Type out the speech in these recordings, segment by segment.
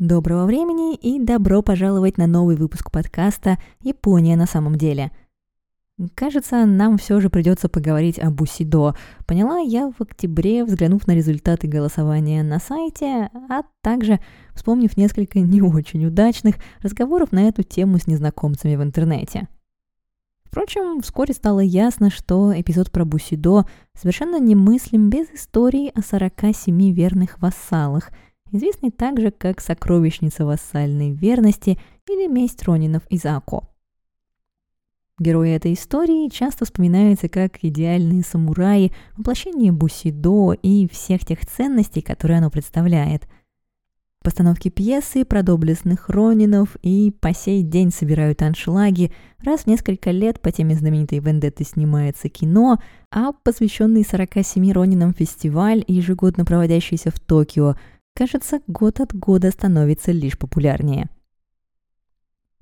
Доброго времени и добро пожаловать на новый выпуск подкаста «Япония на самом деле». Кажется, нам все же придется поговорить о Бусидо. Поняла я в октябре, взглянув на результаты голосования на сайте, а также вспомнив несколько не очень удачных разговоров на эту тему с незнакомцами в интернете. Впрочем, вскоре стало ясно, что эпизод про Бусидо совершенно немыслим без истории о 47 верных вассалах – известный также как «Сокровищница вассальной верности» или «Месть Ронинов из Ако». Герои этой истории часто вспоминаются как идеальные самураи, воплощение бусидо и всех тех ценностей, которые оно представляет. Постановки пьесы про доблестных ронинов и по сей день собирают аншлаги, раз в несколько лет по теме знаменитой вендетты снимается кино, а посвященный 47 ронинам фестиваль, ежегодно проводящийся в Токио, кажется, год от года становится лишь популярнее.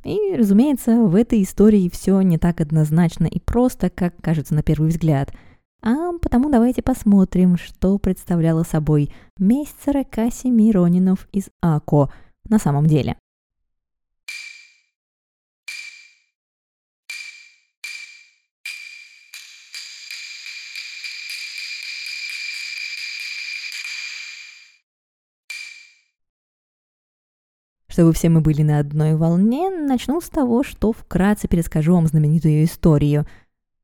И, разумеется, в этой истории все не так однозначно и просто, как кажется на первый взгляд. А потому давайте посмотрим, что представляла собой месть 47 Ронинов из Ако на самом деле. Чтобы все мы были на одной волне, начну с того, что вкратце перескажу вам знаменитую историю.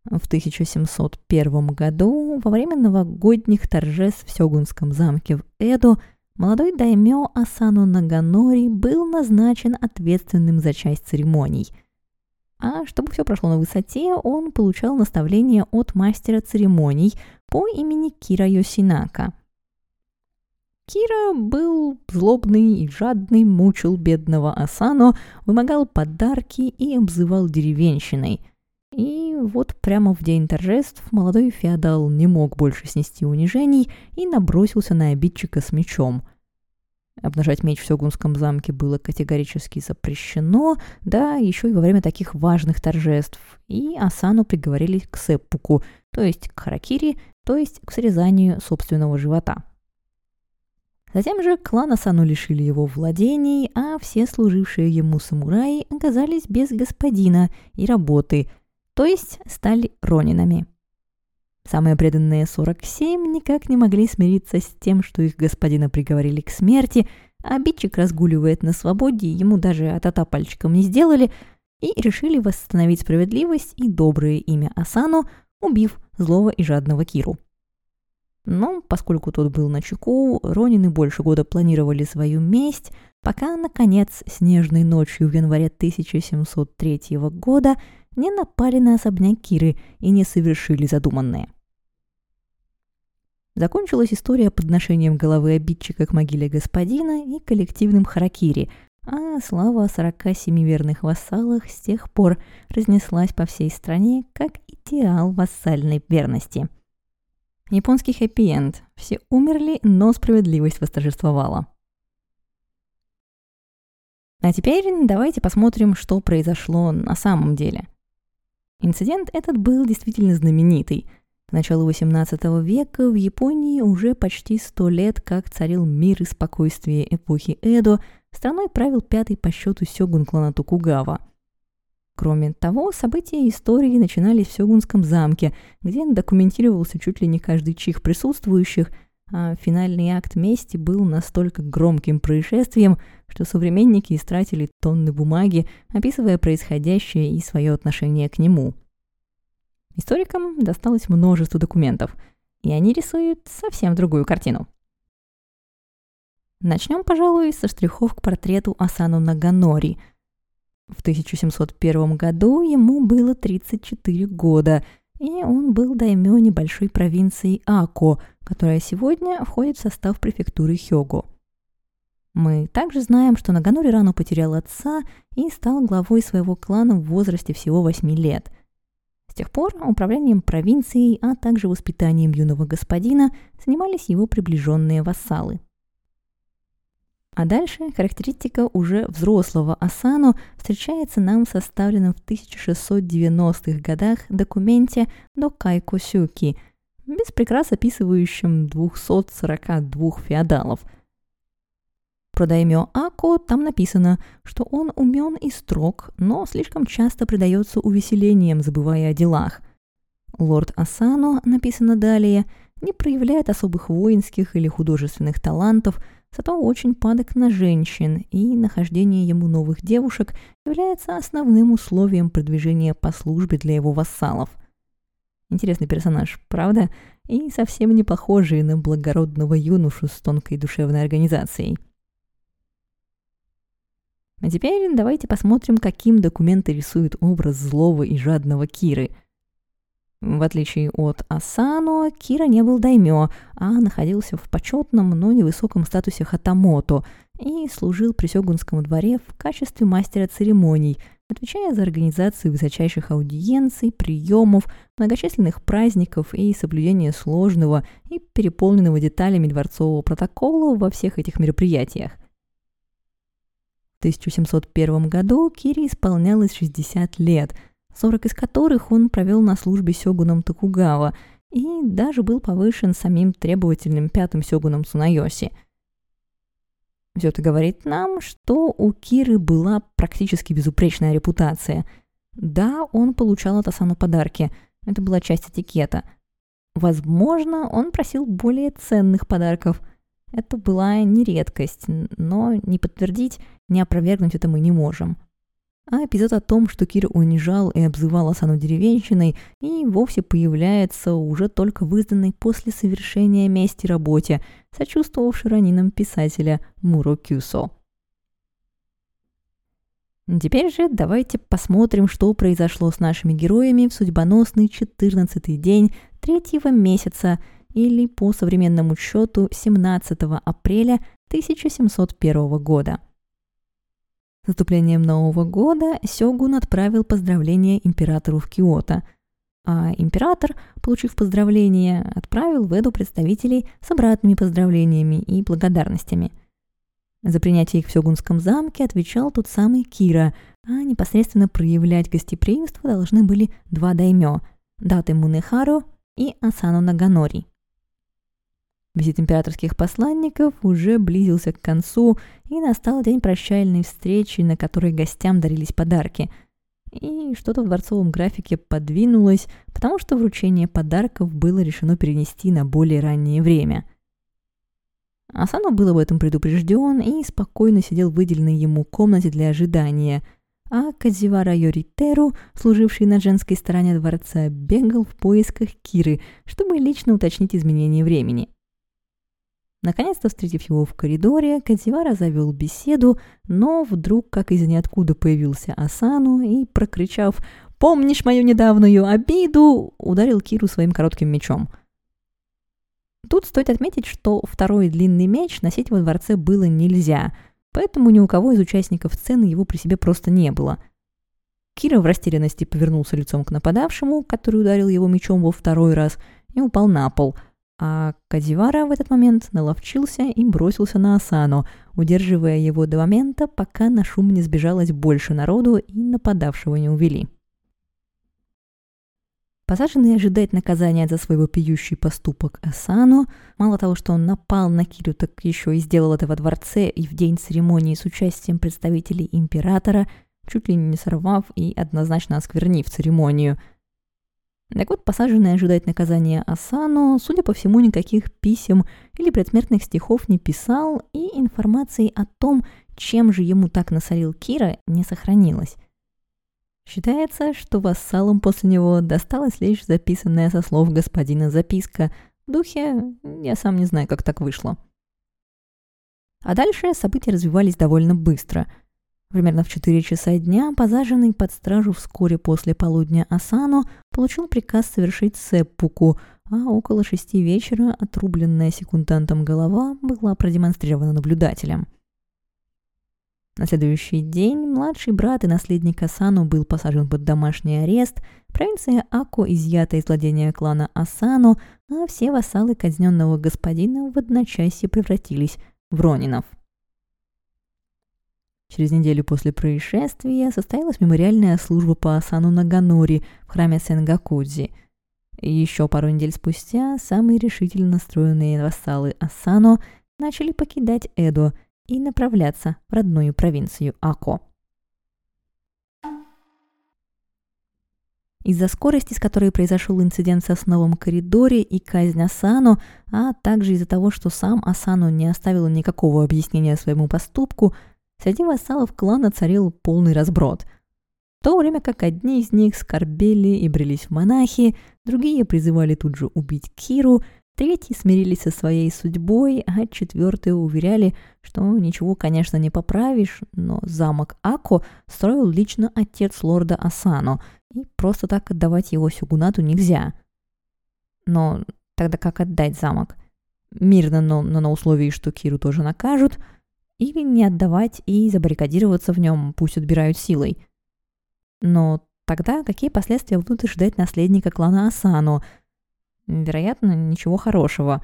В 1701 году, во время новогодних торжеств в Сёгунском замке в Эдо, молодой даймё Асану Наганори был назначен ответственным за часть церемоний. А чтобы все прошло на высоте, он получал наставления от мастера церемоний по имени Кира Йосинака – Кира был злобный и жадный, мучил бедного Асано, вымогал подарки и обзывал деревенщиной. И вот прямо в день торжеств молодой феодал не мог больше снести унижений и набросился на обидчика с мечом. Обнажать меч в Сёгунском замке было категорически запрещено, да, еще и во время таких важных торжеств. И Асану приговорили к сеппуку, то есть к харакири, то есть к срезанию собственного живота. Затем же клана Сану лишили его владений, а все служившие ему самураи оказались без господина и работы, то есть стали ронинами. Самые преданные 47 никак не могли смириться с тем, что их господина приговорили к смерти, а обидчик разгуливает на свободе, ему даже атата пальчиком не сделали, и решили восстановить справедливость и доброе имя Асану, убив злого и жадного Киру. Но поскольку тот был на чеку, Ронины больше года планировали свою месть, пока, наконец, снежной ночью в январе 1703 года не напали на особняк Киры и не совершили задуманное. Закончилась история подношением головы обидчика к могиле господина и коллективным харакири, а слава о 47 верных вассалах с тех пор разнеслась по всей стране как идеал вассальной верности – Японский хэппи-энд. Все умерли, но справедливость восторжествовала. А теперь давайте посмотрим, что произошло на самом деле. Инцидент этот был действительно знаменитый. К началу XVIII века в Японии уже почти сто лет как царил мир и спокойствие эпохи Эдо, страной правил пятый по счету сёгун клана Токугава – Кроме того, события истории начинались в Сёгунском замке, где документировался чуть ли не каждый чих присутствующих, а финальный акт мести был настолько громким происшествием, что современники истратили тонны бумаги, описывая происходящее и свое отношение к нему. Историкам досталось множество документов, и они рисуют совсем другую картину. Начнем, пожалуй, со штрихов к портрету Асану Наганори – в 1701 году ему было 34 года, и он был даймё небольшой провинции Ако, которая сегодня входит в состав префектуры Хёго. Мы также знаем, что Наганори рано потерял отца и стал главой своего клана в возрасте всего 8 лет. С тех пор управлением провинцией, а также воспитанием юного господина занимались его приближенные вассалы – а дальше характеристика уже взрослого Асану встречается нам в составленном в 1690-х годах документе Докайко Сюки, без прикрас описывающем 242 феодалов. Про даймё Ако там написано, что он умен и строг, но слишком часто предается увеселениям, забывая о делах. Лорд Асано, написано далее, не проявляет особых воинских или художественных талантов, зато очень падок на женщин, и нахождение ему новых девушек является основным условием продвижения по службе для его вассалов. Интересный персонаж, правда? И совсем не похожий на благородного юношу с тонкой душевной организацией. А теперь давайте посмотрим, каким документы рисуют образ злого и жадного Киры – в отличие от Асано, Кира не был даймё, а находился в почетном, но невысоком статусе хатамото и служил при Сёгунском дворе в качестве мастера церемоний, отвечая за организацию высочайших аудиенций, приемов, многочисленных праздников и соблюдение сложного и переполненного деталями дворцового протокола во всех этих мероприятиях. В 1701 году Кире исполнялось 60 лет – 40 из которых он провел на службе сёгуном Токугава и даже был повышен самим требовательным пятым сёгуном Цунайоси. Все это говорит нам, что у Киры была практически безупречная репутация. Да, он получал от Асану подарки, это была часть этикета. Возможно, он просил более ценных подарков. Это была не редкость, но не подтвердить, не опровергнуть это мы не можем. А эпизод о том, что Кир унижал и обзывал Асану деревенщиной, и вовсе появляется уже только в изданной после совершения мести работе, сочувствовавшей ранинам писателя Муро Кюсо. Теперь же давайте посмотрим, что произошло с нашими героями в судьбоносный 14 день третьего месяца или по современному счету 17 апреля 1701 года – с наступлением Нового года Сёгун отправил поздравления императору в Киото, а император, получив поздравления, отправил в Эду представителей с обратными поздравлениями и благодарностями. За принятие их в Сёгунском замке отвечал тот самый Кира, а непосредственно проявлять гостеприимство должны были два даймё – Даты Мунехару и Асану Наганори – Визит императорских посланников уже близился к концу, и настал день прощальной встречи, на которой гостям дарились подарки. И что-то в дворцовом графике подвинулось, потому что вручение подарков было решено перенести на более раннее время. Асану был об этом предупрежден и спокойно сидел в выделенной ему комнате для ожидания, а Кадзивара Йоритеру, служивший на женской стороне дворца, бегал в поисках Киры, чтобы лично уточнить изменение времени. Наконец-то, встретив его в коридоре, Кадзивара завел беседу, но вдруг, как из ниоткуда, появился Асану и, прокричав «Помнишь мою недавнюю обиду?» ударил Киру своим коротким мечом. Тут стоит отметить, что второй длинный меч носить во дворце было нельзя, поэтому ни у кого из участников сцены его при себе просто не было. Кира в растерянности повернулся лицом к нападавшему, который ударил его мечом во второй раз, и упал на пол – а Кадивара в этот момент наловчился и бросился на Асану, удерживая его до момента, пока на шум не сбежалось больше народу и нападавшего не увели. Посаженный ожидать наказания за свой вопиющий поступок Асану, мало того, что он напал на Кирю, так еще и сделал это во дворце и в день церемонии с участием представителей императора, чуть ли не сорвав и однозначно осквернив церемонию – так вот, посаженный ожидать наказания Асану, судя по всему, никаких писем или предсмертных стихов не писал, и информации о том, чем же ему так насолил Кира, не сохранилось. Считается, что вассалам после него досталась лишь записанная со слов господина записка в духе «я сам не знаю, как так вышло». А дальше события развивались довольно быстро – Примерно в 4 часа дня позаженный под стражу вскоре после полудня Асану получил приказ совершить сеппуку, а около шести вечера отрубленная секундантом голова была продемонстрирована наблюдателям. На следующий день младший брат и наследник Асану был посажен под домашний арест, провинция Ако изъята из владения клана Асану, а все вассалы казненного господина в одночасье превратились в ронинов. Через неделю после происшествия состоялась мемориальная служба по Асану Наганори в храме Сенгакудзи. Еще пару недель спустя самые решительно настроенные вассалы Асану начали покидать Эдо и направляться в родную провинцию Ако. Из-за скорости, с которой произошел инцидент в сосновом коридоре и казнь Асану, а также из-за того, что сам Асану не оставил никакого объяснения своему поступку, среди вассалов клана царил полный разброд. В то время как одни из них скорбели и брелись в монахи, другие призывали тут же убить Киру, Третьи смирились со своей судьбой, а четвертые уверяли, что ничего, конечно, не поправишь, но замок Ако строил лично отец лорда Асано, и просто так отдавать его сюгунату нельзя. Но тогда как отдать замок? Мирно, но, но на условии, что Киру тоже накажут, или не отдавать и забаррикадироваться в нем, пусть отбирают силой. Но тогда какие последствия будут ждать наследника клана Асано – Вероятно, ничего хорошего.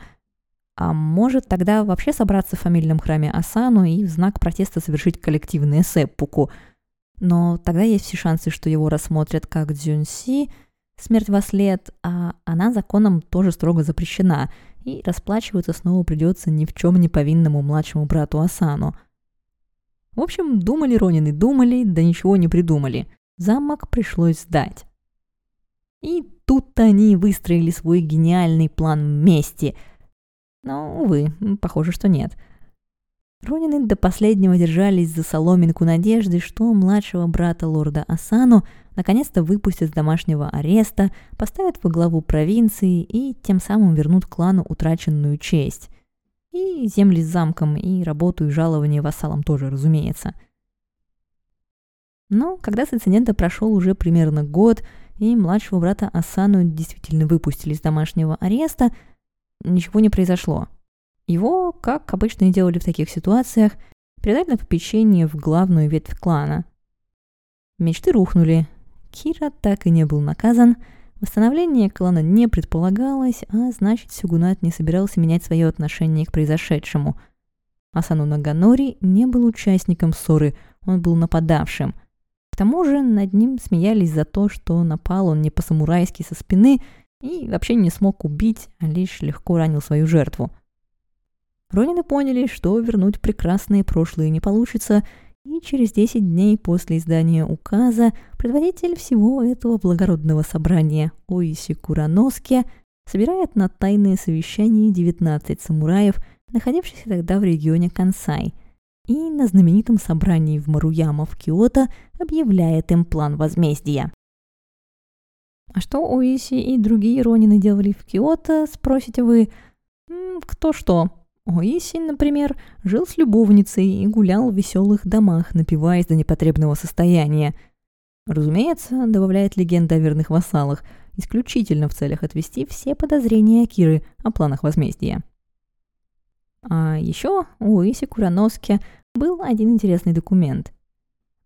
А может тогда вообще собраться в фамильном храме Асану и в знак протеста совершить коллективное сэппуку. Но тогда есть все шансы, что его рассмотрят как Дзюнси, смерть во след, а она законом тоже строго запрещена, и расплачиваться снова придется ни в чем не повинному младшему брату Асану. В общем, думали Ронины, думали, да ничего не придумали. Замок пришлось сдать. И тут они выстроили свой гениальный план мести. Но, увы, похоже, что нет. Ронины до последнего держались за соломинку надежды, что младшего брата лорда Асану наконец-то выпустят с домашнего ареста, поставят во главу провинции и тем самым вернут клану утраченную честь. И земли с замком, и работу и жалование вассалам тоже, разумеется. Но когда с инцидента прошел уже примерно год, и младшего брата Асану действительно выпустили из домашнего ареста, ничего не произошло. Его, как обычно и делали в таких ситуациях, передали на попечение в главную ветвь клана. Мечты рухнули. Кира так и не был наказан, восстановление клана не предполагалось, а значит Сюгунат не собирался менять свое отношение к произошедшему. Асану Наганори не был участником ссоры, он был нападавшим – тому же над ним смеялись за то, что напал он не по-самурайски со спины и вообще не смог убить, а лишь легко ранил свою жертву. Ронины поняли, что вернуть прекрасные прошлые не получится, и через 10 дней после издания указа предводитель всего этого благородного собрания Оиси Кураноски собирает на тайное совещание 19 самураев, находившихся тогда в регионе Кансай – и на знаменитом собрании в Маруяма в Киото объявляет им план возмездия. А что Оиси и другие Ронины делали в Киото, спросите вы? Кто что? Оиси, например, жил с любовницей и гулял в веселых домах, напиваясь до непотребного состояния. Разумеется, добавляет легенда о верных вассалах, исключительно в целях отвести все подозрения Акиры о планах возмездия. А еще у Иси Кураноски был один интересный документ.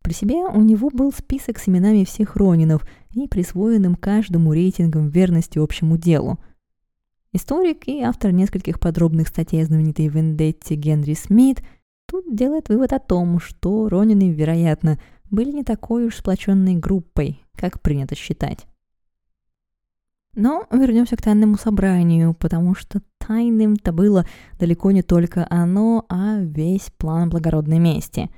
При себе у него был список с именами всех Ронинов и присвоенным каждому рейтингом верности общему делу. Историк и автор нескольких подробных статей о знаменитой Вендетте Генри Смит тут делает вывод о том, что Ронины, вероятно, были не такой уж сплоченной группой, как принято считать. Но вернемся к тайному собранию, потому что тайным-то было далеко не только оно, а весь план благородной мести.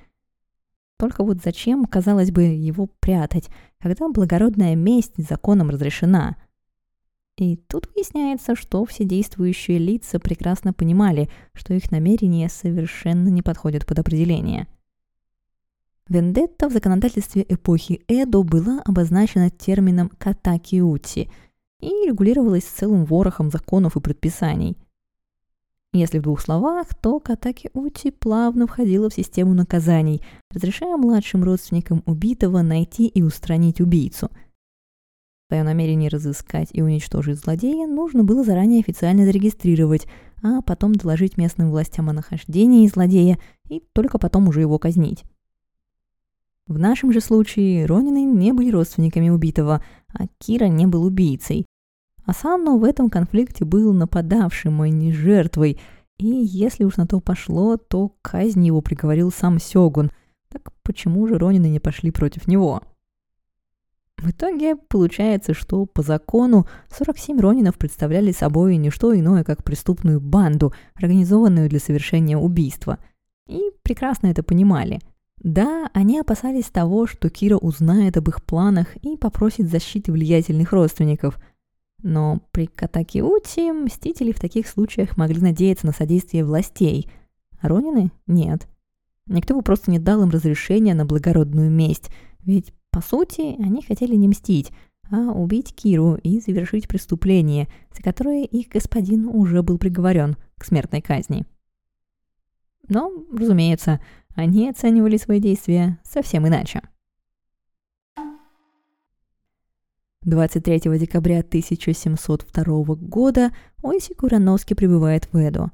Только вот зачем, казалось бы, его прятать, когда благородная месть законом разрешена? И тут выясняется, что все действующие лица прекрасно понимали, что их намерения совершенно не подходят под определение. Вендетта в законодательстве эпохи Эдо была обозначена термином «катакиути», и регулировалась целым ворохом законов и предписаний. Если в двух словах, то Катаки Ути плавно входила в систему наказаний, разрешая младшим родственникам убитого найти и устранить убийцу. Свое намерение разыскать и уничтожить злодея нужно было заранее официально зарегистрировать, а потом доложить местным властям о нахождении злодея и только потом уже его казнить. В нашем же случае Ронины не были родственниками убитого, а Кира не был убийцей. Асанну в этом конфликте был нападавшим, а не жертвой, и если уж на то пошло, то казнь его приговорил сам Сёгун. Так почему же Ронины не пошли против него? В итоге получается, что по закону 47 Ронинов представляли собой не что иное, как преступную банду, организованную для совершения убийства – И прекрасно это понимали. Да, они опасались того, что Кира узнает об их планах и попросит защиты влиятельных родственников. Но при Катакиути мстители в таких случаях могли надеяться на содействие властей, а Ронины – нет. Никто бы просто не дал им разрешения на благородную месть, ведь, по сути, они хотели не мстить, а убить Киру и завершить преступление, за которое их господин уже был приговорен к смертной казни. Но, разумеется, они оценивали свои действия совсем иначе. 23 декабря 1702 года Ойси Курановский прибывает в Эду.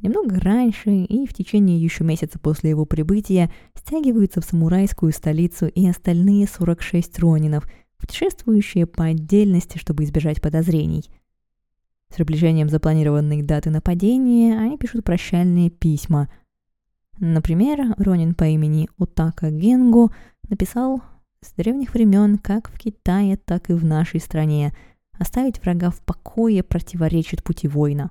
Немного раньше и в течение еще месяца после его прибытия стягиваются в самурайскую столицу и остальные 46 ронинов, путешествующие по отдельности, чтобы избежать подозрений. С приближением запланированной даты нападения они пишут прощальные письма – Например, Ронин по имени Утака Генгу написал с древних времен как в Китае, так и в нашей стране. Оставить врага в покое противоречит пути воина.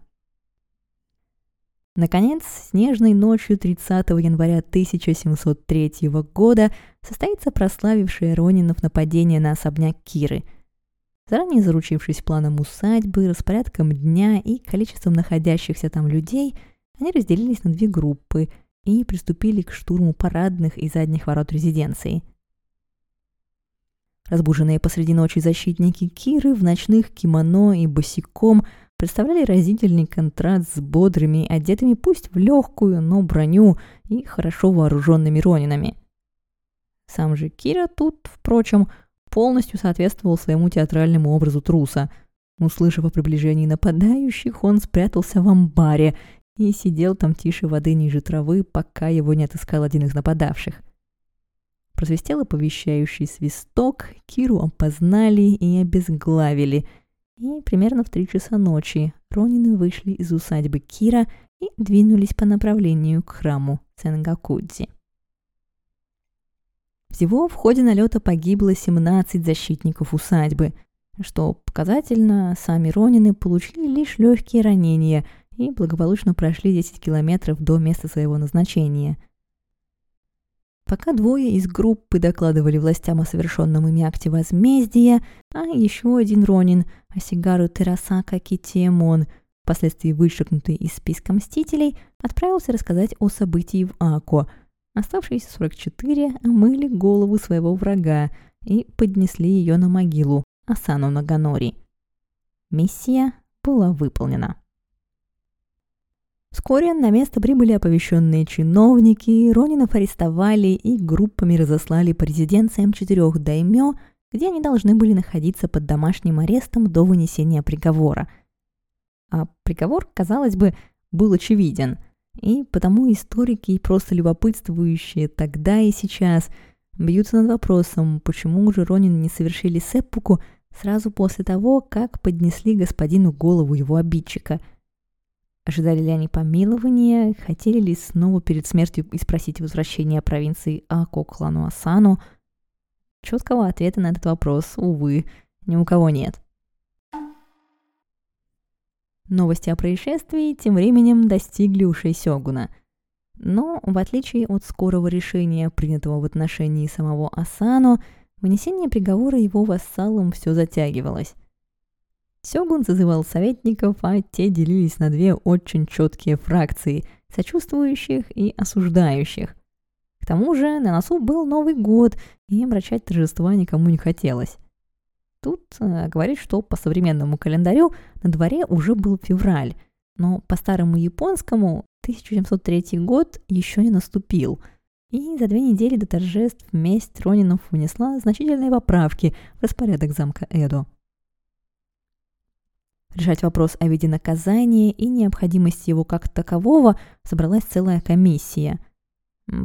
Наконец, снежной ночью 30 января 1703 года состоится прославившее Ронинов нападение на особняк Киры. Заранее заручившись планом усадьбы, распорядком дня и количеством находящихся там людей, они разделились на две группы – и приступили к штурму парадных и задних ворот резиденции. Разбуженные посреди ночи защитники Киры в ночных кимоно и босиком представляли разительный контраст с бодрыми, одетыми пусть в легкую, но броню и хорошо вооруженными ронинами. Сам же Кира тут, впрочем, полностью соответствовал своему театральному образу труса. Услышав о приближении нападающих, он спрятался в амбаре и сидел там тише воды ниже травы, пока его не отыскал один из нападавших. Просвистел оповещающий свисток, Киру опознали и обезглавили. И примерно в три часа ночи Ронины вышли из усадьбы Кира и двинулись по направлению к храму Сенгакудзи. Всего в ходе налета погибло 17 защитников усадьбы. Что показательно, сами Ронины получили лишь легкие ранения – и благополучно прошли 10 километров до места своего назначения. Пока двое из группы докладывали властям о совершенном ими акте возмездия, а еще один Ронин, Асигару Терасака Китиемон, впоследствии вычеркнутый из списка мстителей, отправился рассказать о событии в Ако. Оставшиеся 44 омыли голову своего врага и поднесли ее на могилу Асану Наганори. Миссия была выполнена. Вскоре на место прибыли оповещенные чиновники, Ронинов арестовали и группами разослали по резиденциям четырех даймё, где они должны были находиться под домашним арестом до вынесения приговора. А приговор, казалось бы, был очевиден, и потому историки и просто любопытствующие тогда и сейчас бьются над вопросом, почему же Ронин не совершили сеппуку сразу после того, как поднесли господину голову его обидчика – Ожидали ли они помилования, хотели ли снова перед смертью спросить возвращения провинции Ако к клану Асану? Четкого ответа на этот вопрос, увы, ни у кого нет. Новости о происшествии тем временем достигли ушей Сёгуна. Но, в отличие от скорого решения, принятого в отношении самого Асану, вынесение приговора его вассалам все затягивалось. Сёгун зазывал советников, а те делились на две очень четкие фракции – сочувствующих и осуждающих. К тому же на носу был Новый год, и омрачать торжества никому не хотелось. Тут э, говорит, что по современному календарю на дворе уже был февраль, но по старому японскому 1703 год еще не наступил. И за две недели до торжеств месть Ронинов внесла значительные поправки в распорядок замка Эдо. Решать вопрос о виде наказания и необходимости его как такового собралась целая комиссия.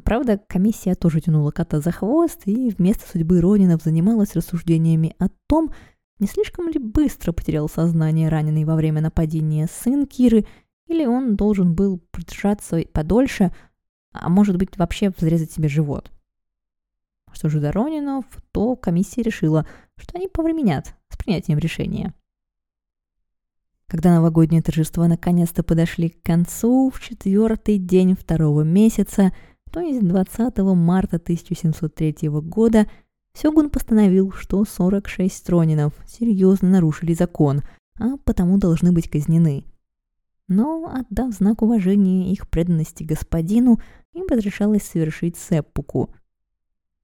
Правда, комиссия тоже тянула кота за хвост и вместо судьбы Ронинов занималась рассуждениями о том, не слишком ли быстро потерял сознание раненый во время нападения сын Киры, или он должен был продержаться подольше, а может быть вообще взрезать себе живот. Что же до Ронинов, то комиссия решила, что они повременят с принятием решения. Когда новогодние торжества наконец-то подошли к концу, в четвертый день второго месяца, то есть 20 марта 1703 года, Сёгун постановил, что 46 стронинов серьезно нарушили закон, а потому должны быть казнены. Но, отдав знак уважения их преданности господину, им разрешалось совершить сеппуку.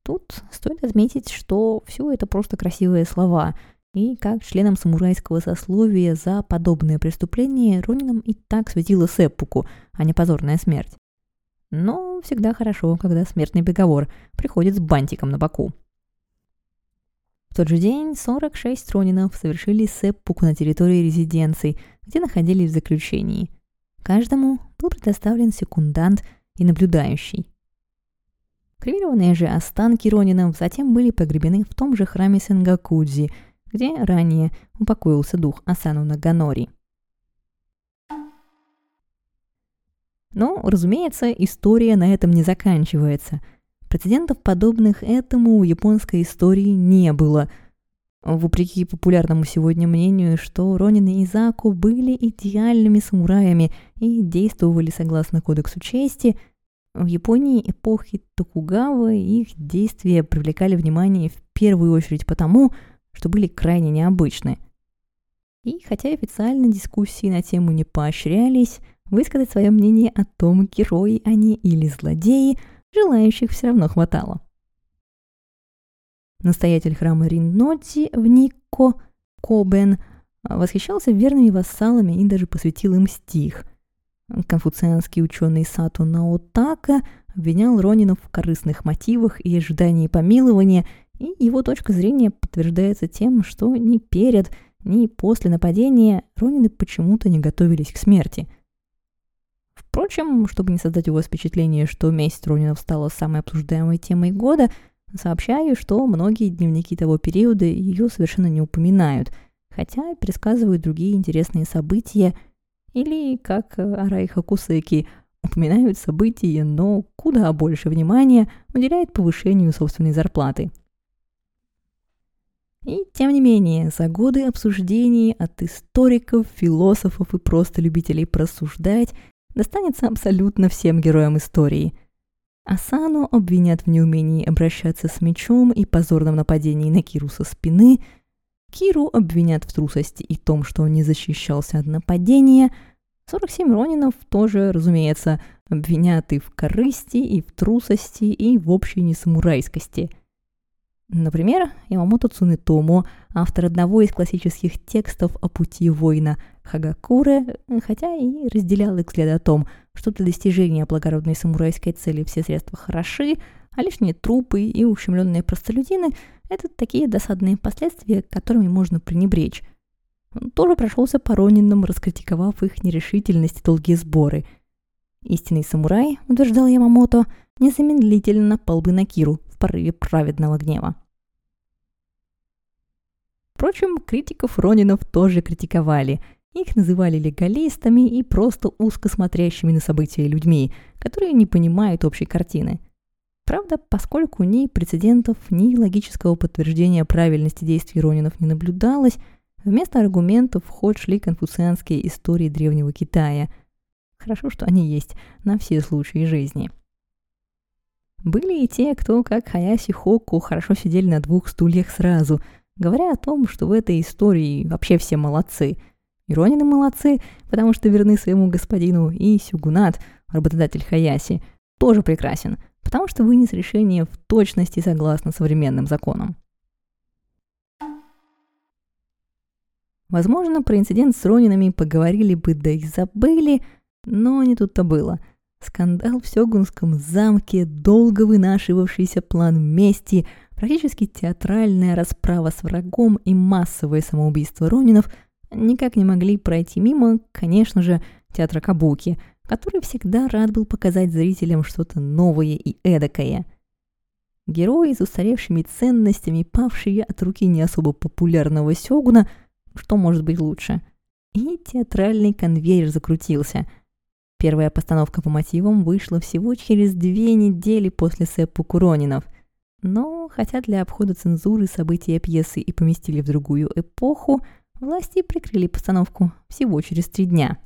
Тут стоит отметить, что все это просто красивые слова – и как членам самурайского сословия за подобное преступление Ронинам и так светила сеппуку, а не позорная смерть. Но всегда хорошо, когда смертный приговор приходит с бантиком на боку. В тот же день 46 Ронинов совершили сеппуку на территории резиденций, где находились в заключении. Каждому был предоставлен секундант и наблюдающий. Кремированные же останки Ронинов затем были погребены в том же храме Сенгакудзи – где ранее упокоился дух Асану Наганори. Но, разумеется, история на этом не заканчивается. Прецедентов, подобных этому, в японской истории не было. Вопреки популярному сегодня мнению, что Ронин и Изаку были идеальными самураями и действовали согласно кодексу чести, в Японии эпохи Токугава их действия привлекали внимание в первую очередь потому, что были крайне необычны. И хотя официально дискуссии на тему не поощрялись, высказать свое мнение о том, герои они или злодеи, желающих все равно хватало. Настоятель храма Ринноти в Никко, Кобен, восхищался верными вассалами и даже посвятил им стих. Конфуцианский ученый Сато Наотака обвинял Ронинов в корыстных мотивах и ожидании помилования – и его точка зрения подтверждается тем, что ни перед, ни после нападения Ронины почему-то не готовились к смерти. Впрочем, чтобы не создать у вас впечатление, что месть Ронинов стала самой обсуждаемой темой года, сообщаю, что многие дневники того периода ее совершенно не упоминают, хотя пересказывают другие интересные события, или, как Арай Хакусеки, упоминают события, но куда больше внимания уделяет повышению собственной зарплаты – и тем не менее, за годы обсуждений от историков, философов и просто любителей просуждать достанется абсолютно всем героям истории. Асану обвинят в неумении обращаться с мечом и позорном нападении на Киру со спины, Киру обвинят в трусости и том, что он не защищался от нападения, 47 Ронинов тоже, разумеется, обвинят и в корысти, и в трусости, и в общей несамурайскости – Например, Ямамото Цунетомо, автор одного из классических текстов о пути воина Хагакуре, хотя и разделял их взгляд о том, что для достижения благородной самурайской цели все средства хороши, а лишние трупы и ущемленные простолюдины – это такие досадные последствия, которыми можно пренебречь. Он тоже прошелся по Ронинам, раскритиковав их нерешительность и долгие сборы. Истинный самурай, утверждал Ямамото, незамедлительно напал бы на Киру, порыве праведного гнева. Впрочем, критиков Ронинов тоже критиковали. Их называли легалистами и просто узко смотрящими на события людьми, которые не понимают общей картины. Правда, поскольку ни прецедентов, ни логического подтверждения правильности действий Ронинов не наблюдалось, вместо аргументов в ход шли конфуцианские истории Древнего Китая. Хорошо, что они есть на все случаи жизни – были и те, кто, как Хаяси Хоку, хорошо сидели на двух стульях сразу, говоря о том, что в этой истории вообще все молодцы. И Ронины молодцы, потому что верны своему господину, и Сюгунат, работодатель Хаяси, тоже прекрасен, потому что вынес решение в точности согласно современным законам. Возможно, про инцидент с Ронинами поговорили бы, да и забыли, но не тут-то было – Скандал в Сёгунском замке, долго вынашивавшийся план мести, практически театральная расправа с врагом и массовое самоубийство Ронинов никак не могли пройти мимо, конечно же, театра Кабуки, который всегда рад был показать зрителям что-то новое и эдакое. Герои с устаревшими ценностями, павшие от руки не особо популярного Сёгуна, что может быть лучше? И театральный конвейер закрутился – Первая постановка по мотивам вышла всего через две недели после Сеппу Куронинов. Но, хотя для обхода цензуры события пьесы и поместили в другую эпоху, власти прикрыли постановку всего через три дня.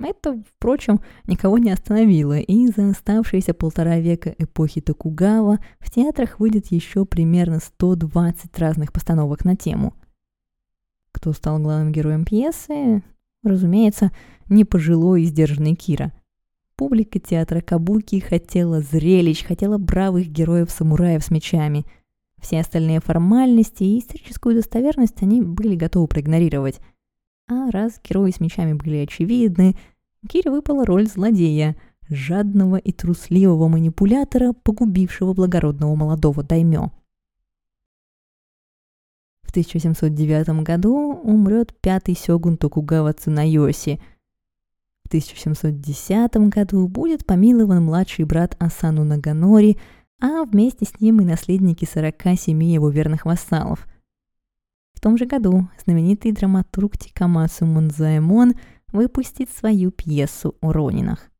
Это, впрочем, никого не остановило, и за оставшиеся полтора века эпохи Токугава в театрах выйдет еще примерно 120 разных постановок на тему. Кто стал главным героем пьесы? Разумеется, не и сдержанный Кира. Публика театра Кабуки хотела зрелищ, хотела бравых героев-самураев с мечами. Все остальные формальности и историческую достоверность они были готовы проигнорировать. А раз герои с мечами были очевидны, Кире выпала роль злодея, жадного и трусливого манипулятора, погубившего благородного молодого даймё. В 1709 году умрет пятый сёгун Токугава Цунайоси. В 1710 году будет помилован младший брат Асану Наганори, а вместе с ним и наследники 47 его верных вассалов. В том же году знаменитый драматург Тикамасу Мунзаэмон выпустит свою пьесу о Ронинах.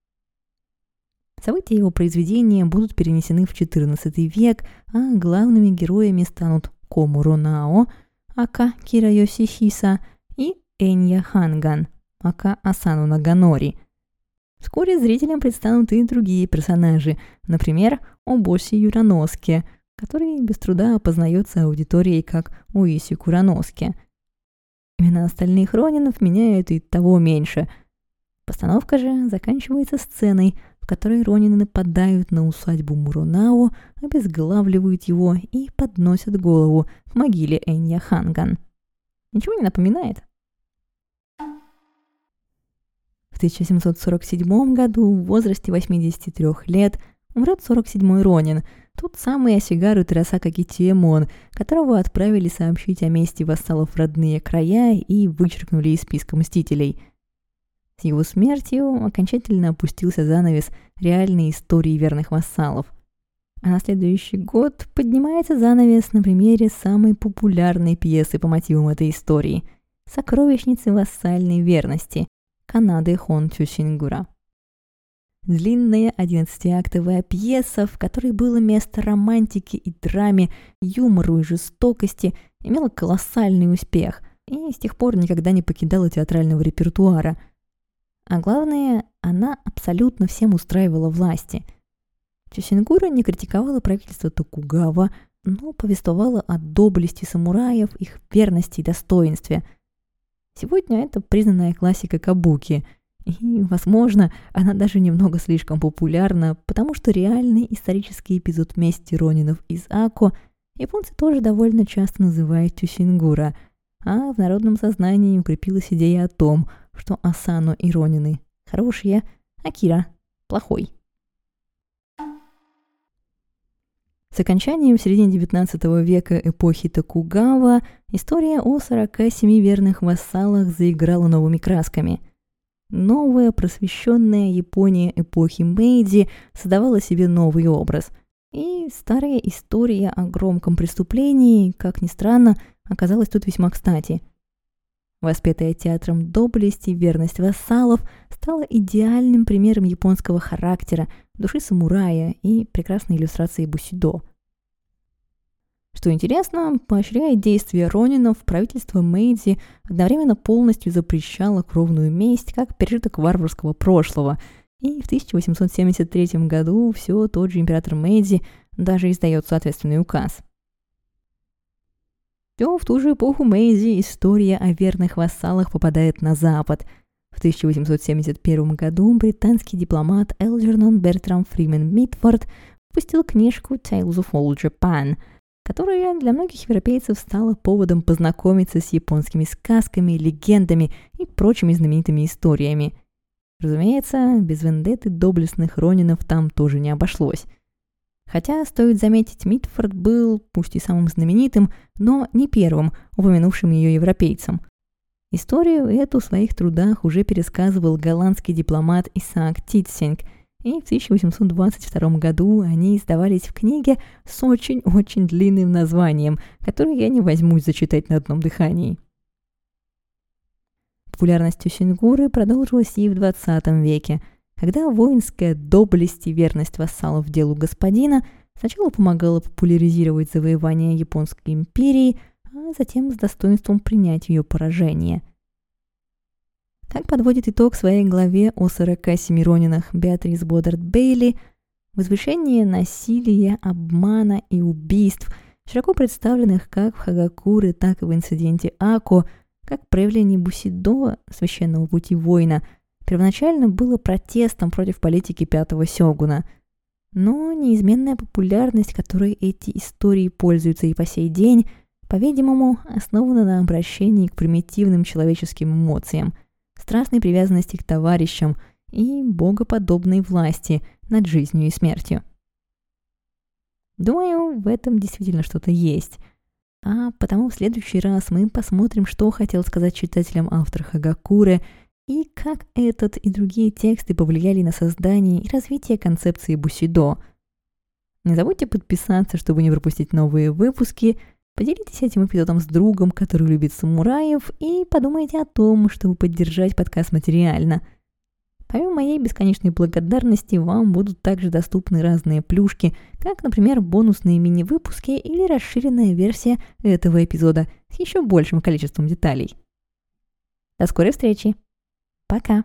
События его произведения будут перенесены в XIV век, а главными героями станут Кому Ронао, ака Кира Йосихиса и Энья Ханган, ака Асану Наганори. Вскоре зрителям предстанут и другие персонажи, например, Обоси Юраноске, который без труда опознается аудиторией как Уиси Кураноске. Имена остальных Ронинов меняют и того меньше. Постановка же заканчивается сценой, в которой Ронины нападают на усадьбу Мурунао, обезглавливают его и подносят голову к могиле Энья Ханган. Ничего не напоминает? В 1747 году в возрасте 83 лет умрет 47-й Ронин, тот самый Осигару Тарасака Китиемон, которого отправили сообщить о месте вассалов в родные края и вычеркнули из списка мстителей. С его смертью окончательно опустился занавес реальной истории верных вассалов. А на следующий год поднимается занавес на примере самой популярной пьесы по мотивам этой истории – «Сокровищницы вассальной верности» Канады Хон Тюсингура. Длинная одиннадцатиактовая пьеса, в которой было место романтики и драме, юмору и жестокости, имела колоссальный успех и с тех пор никогда не покидала театрального репертуара. А главное, она абсолютно всем устраивала власти. Чосингура не критиковала правительство Токугава, но повествовала о доблести самураев, их верности и достоинстве. Сегодня это признанная классика кабуки – и, возможно, она даже немного слишком популярна, потому что реальный исторический эпизод мести Ронинов из Ако японцы тоже довольно часто называют Тюсингура, а в народном сознании укрепилась идея о том, что Асану и Ронины хорошие, а Кира плохой. С окончанием в середине XIX века эпохи Токугава история о 47 верных вассалах заиграла новыми красками – Новая просвещенная Япония эпохи Мэйди создавала себе новый образ. И старая история о громком преступлении, как ни странно, оказалась тут весьма кстати. Воспетая театром доблесть и верность вассалов стала идеальным примером японского характера, души самурая и прекрасной иллюстрацией бусидо – что интересно, поощряя действия Ронинов, правительство Мэйдзи одновременно полностью запрещало кровную месть как пережиток варварского прошлого. И в 1873 году все тот же император Мэйдзи даже издает соответственный указ. Все в ту же эпоху Мэйдзи история о верных вассалах попадает на Запад. В 1871 году британский дипломат Элджернон Бертрам Фримен Митфорд выпустил книжку «Tales of Old Japan», которая для многих европейцев стала поводом познакомиться с японскими сказками, легендами и прочими знаменитыми историями. Разумеется, без вендетты доблестных Ронинов там тоже не обошлось. Хотя, стоит заметить, Митфорд был, пусть и самым знаменитым, но не первым, упомянувшим ее европейцам. Историю эту в своих трудах уже пересказывал голландский дипломат Исаак Титсинг – и в 1822 году они издавались в книге с очень-очень длинным названием, которое я не возьмусь зачитать на одном дыхании. Популярность Тюсингуры продолжилась и в 20 веке, когда воинская доблесть и верность вассалов делу господина сначала помогала популяризировать завоевание Японской империи, а затем с достоинством принять ее поражение. Как подводит итог своей главе о 47 Ронинах Беатрис Боддард Бейли, возвышение насилия, обмана и убийств, широко представленных как в Хагакуре, так и в инциденте Ако, как проявление Бусидо, священного пути воина, первоначально было протестом против политики пятого сёгуна – но неизменная популярность, которой эти истории пользуются и по сей день, по-видимому, основана на обращении к примитивным человеческим эмоциям, страстной привязанности к товарищам и богоподобной власти над жизнью и смертью. Думаю, в этом действительно что-то есть. А потому в следующий раз мы посмотрим, что хотел сказать читателям автор Хагакуры – и как этот и другие тексты повлияли на создание и развитие концепции Бусидо. Не забудьте подписаться, чтобы не пропустить новые выпуски, поделитесь этим эпизодом с другом, который любит самураев, и подумайте о том, чтобы поддержать подкаст материально. Помимо моей бесконечной благодарности, вам будут также доступны разные плюшки, как, например, бонусные мини-выпуски или расширенная версия этого эпизода с еще большим количеством деталей. До скорой встречи! Пока!